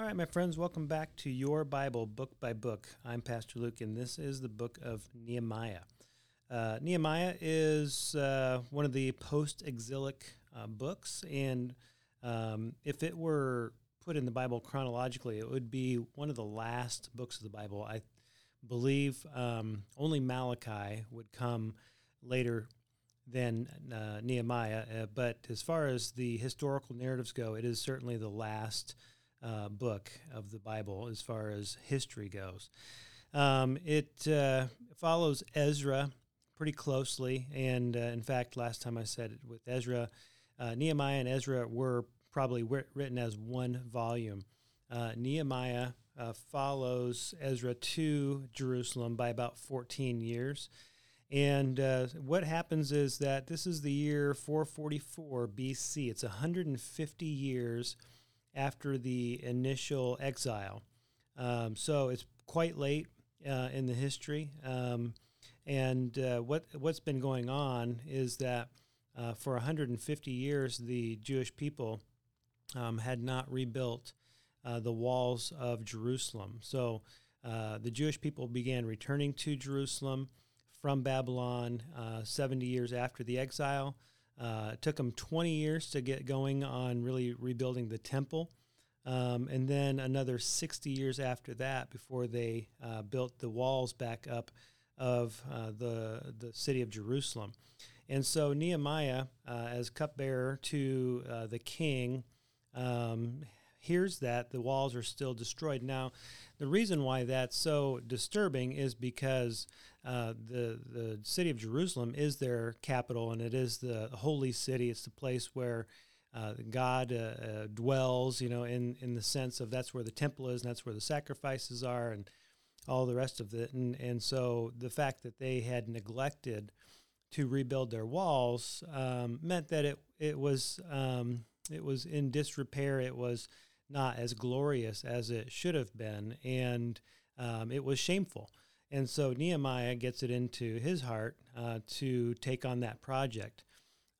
All right, my friends, welcome back to Your Bible Book by Book. I'm Pastor Luke, and this is the book of Nehemiah. Uh, Nehemiah is uh, one of the post exilic uh, books, and um, if it were put in the Bible chronologically, it would be one of the last books of the Bible. I believe um, only Malachi would come later than uh, Nehemiah, uh, but as far as the historical narratives go, it is certainly the last uh, book of the Bible as far as history goes. Um, it uh, follows Ezra pretty closely, and uh, in fact, last time I said it with Ezra, uh, Nehemiah and Ezra were probably written as one volume. Uh, Nehemiah uh, follows Ezra to Jerusalem by about 14 years. And what happens is that this is the year 444 BC. It's 150 years after the initial exile. Um, so it's quite late uh, in the history. Um, and uh, what what's been going on is that uh, for 150 years, the Jewish people um, had not rebuilt uh, the walls of Jerusalem. So uh, the Jewish people began returning to Jerusalem from Babylon uh, 70 years after the exile. Uh, it took them 20 years to get going on really rebuilding the temple. Um, and then another 60 years after that before they uh, built the walls back up of uh, the, the city of Jerusalem. And so Nehemiah, uh, as cupbearer to uh, the king, um, hears that the walls are still destroyed. Now, the reason why that's so disturbing is because uh, the the city of Jerusalem is their capital, and it is the holy city. It's the place where uh, God uh, uh, dwells. You know, in in the sense of that's where the temple is, and that's where the sacrifices are, and all the rest of it. And and so the fact that they had neglected to rebuild their walls um, meant that it it was um, it was in disrepair. It was not as glorious as it should have been, and um, it was shameful. And so Nehemiah gets it into his heart uh, to take on that project.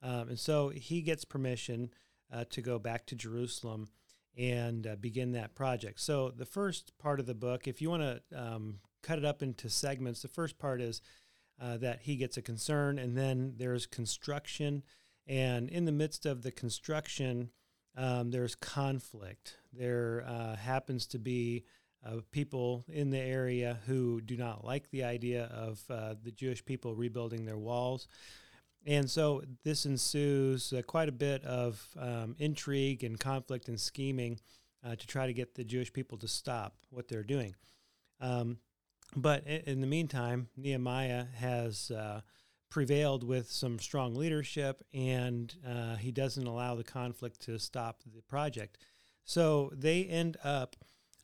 Um, and so he gets permission uh, to go back to Jerusalem and uh, begin that project. So the first part of the book, if you want to um, cut it up into segments, the first part is uh, that he gets a concern, and then there's construction. And in the midst of the construction, um, there's conflict. There uh, happens to be uh, people in the area who do not like the idea of uh, the Jewish people rebuilding their walls. And so this ensues uh, quite a bit of um, intrigue and conflict and scheming uh, to try to get the Jewish people to stop what they're doing. Um, but in the meantime, Nehemiah has uh, prevailed with some strong leadership, and uh, he doesn't allow the conflict to stop the project. So they end up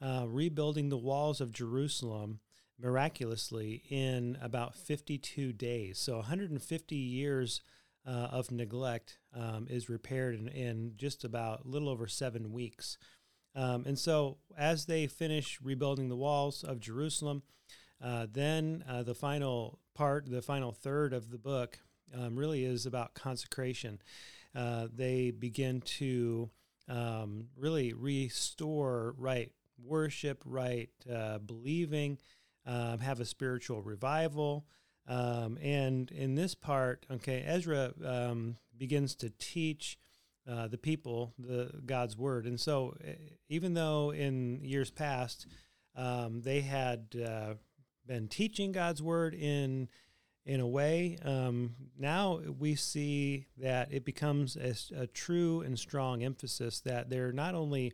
uh, rebuilding the walls of Jerusalem miraculously in about 52 days. So 150 years uh, of neglect um, is repaired in, in, just about a little over seven weeks. Um, and so as they finish rebuilding the walls of Jerusalem, uh, then uh, the final part, the final third of the book, um, really is about consecration. Uh, they begin to um, really restore right worship, right uh, believing, um, have a spiritual revival. Um, and in this part, okay, Ezra um, begins to teach uh, the people the God's word. And so, even though in years past um, they had uh, been teaching God's word in in a way, um, now we see that it becomes a, a true and strong emphasis that they're not only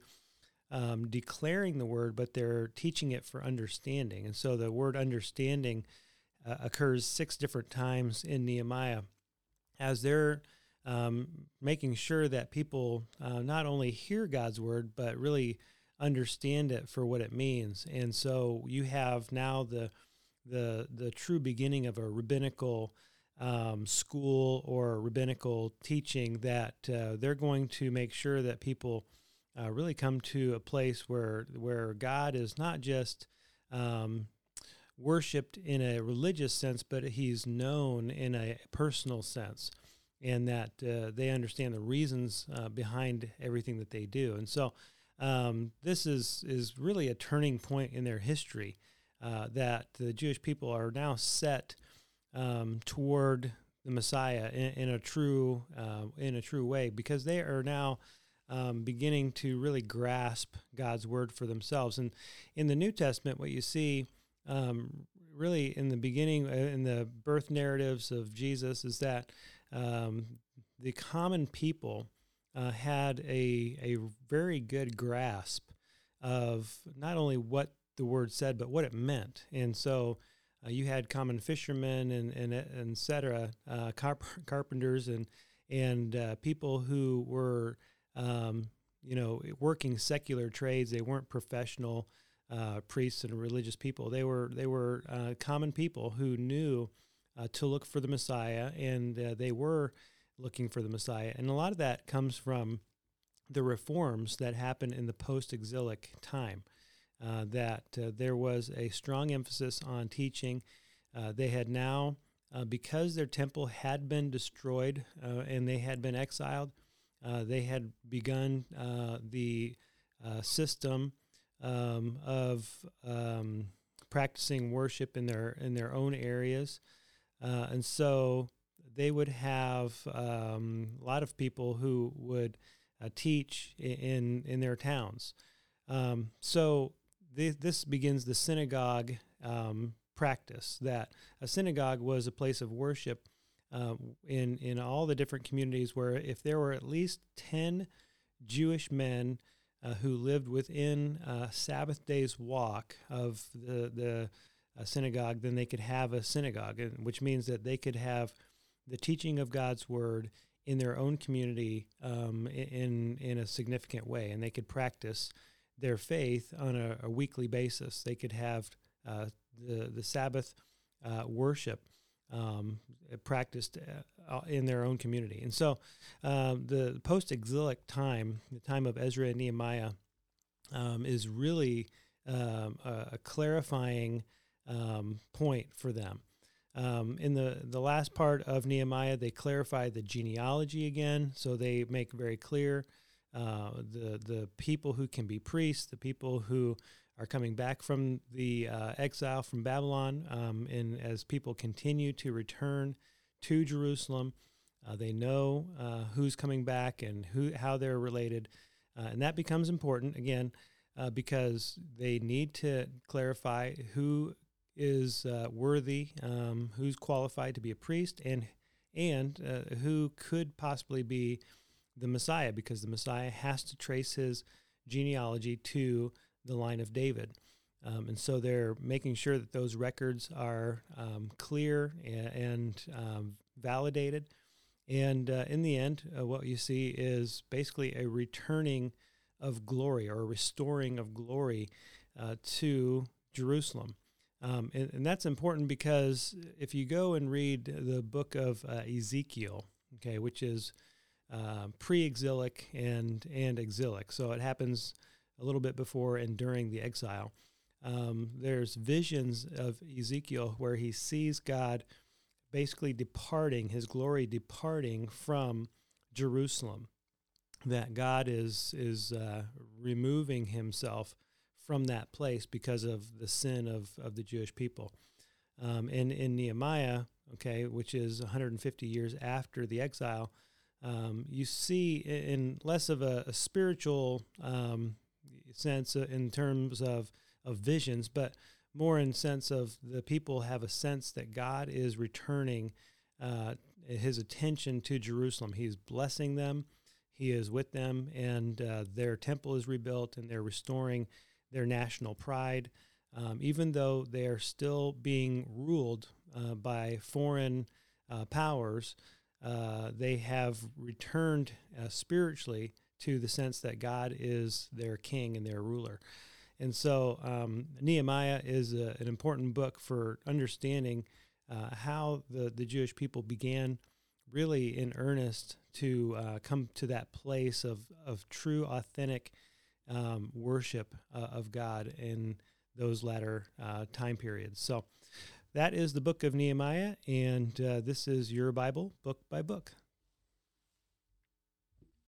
um, declaring the word, but they're teaching it for understanding. And so the word understanding uh, occurs six different times in Nehemiah as they're um, making sure that people uh, not only hear God's word, but really understand it for what it means. And so you have now the the the true beginning of a rabbinical um, school or rabbinical teaching that uh, they're going to make sure that people uh, really come to a place where where God is not just um, worshipped in a religious sense, but He's known in a personal sense, and that uh, they understand the reasons uh, behind everything that they do. And so, um, this is is really a turning point in their history uh, that the Jewish people are now set um, toward the Messiah in, in a true uh, in a true way because they are now um, beginning to really grasp God's word for themselves. And in the New Testament, what you see um, really in the beginning, uh, in the birth narratives of Jesus, is that um, the common people uh, had a, a very good grasp of not only what the word said, but what it meant. And so uh, you had common fishermen and, and, and et cetera, uh, carp- carpenters and, and uh, people who were, um, you know, working secular trades. They weren't professional uh, priests and religious people. They were, they were uh, common people who knew to look for the Messiah, and they were looking for the Messiah. And a lot of that comes from the reforms that happened in the post exilic time. Uh, that uh, there was a strong emphasis on teaching. Uh, they had now, uh, because their temple had been destroyed uh, and they had been exiled, uh, they had begun the system um, of um, practicing worship in their in their own areas, and so they would have um, a lot of people who would uh, teach in in their towns. Um, so th- this begins the synagogue um, practice. That a synagogue was a place of worship uh, in in all the different communities where if there were at least ten Jewish men uh, who lived within a Sabbath day's walk of the the uh, synagogue, then they could have a synagogue, which means that they could have the teaching of God's word in their own community um, in in a significant way, and they could practice their faith on a, a weekly basis. They could have uh, the the Sabbath uh, worship um, practiced uh, in their own community, and so um, the post exilic time, the time of Ezra and Nehemiah, um, is really um, a, a, clarifying um, point for them. Um, in the, the last part of Nehemiah, they clarify the genealogy again. So they make very clear uh, the, the people who can be priests, the people who are coming back from the uh, exile from Babylon. Um, and as people continue to return to Jerusalem, uh, they know uh, who's coming back and who, how they're related. Uh, and that becomes important again uh, because they need to clarify who is uh, worthy, um, who's qualified to be a priest, and and uh, who could possibly be the Messiah, because the Messiah has to trace his genealogy to the line of David. Um, and so they're making sure that those records are um, clear and, and um, validated. And uh, in the end, uh, what you see is basically a returning of glory or a restoring of glory uh, to Jerusalem. Um, and, and, that's important because if you go and read the book of uh, Ezekiel, okay, which is uh, pre-exilic and and exilic, so it happens a little bit before and during the exile. Um, there's visions of Ezekiel where he sees God basically departing, His glory departing from Jerusalem. That God is is uh, removing Himself from that place because of the sin of, of the Jewish people. Um, and in Nehemiah, okay, which is 150 years after the exile, um, you see in less of a, a spiritual um, sense uh, in terms of, of visions, but more in sense of the people have a sense that God is returning uh, his attention to Jerusalem. He's blessing them, he is with them, and uh, their temple is rebuilt, and they're restoring their national pride, um, even though they are still being ruled uh, by foreign uh, powers. Uh, they have returned uh, spiritually to the sense that God is their king and their ruler. And so um, Nehemiah is a, an important book for understanding uh, how the, the Jewish people began really in earnest to uh, come to that place of, of true, authentic um, worship uh, of God in those latter uh, time periods. So that is the book of Nehemiah, and uh, this is your Bible, book by book.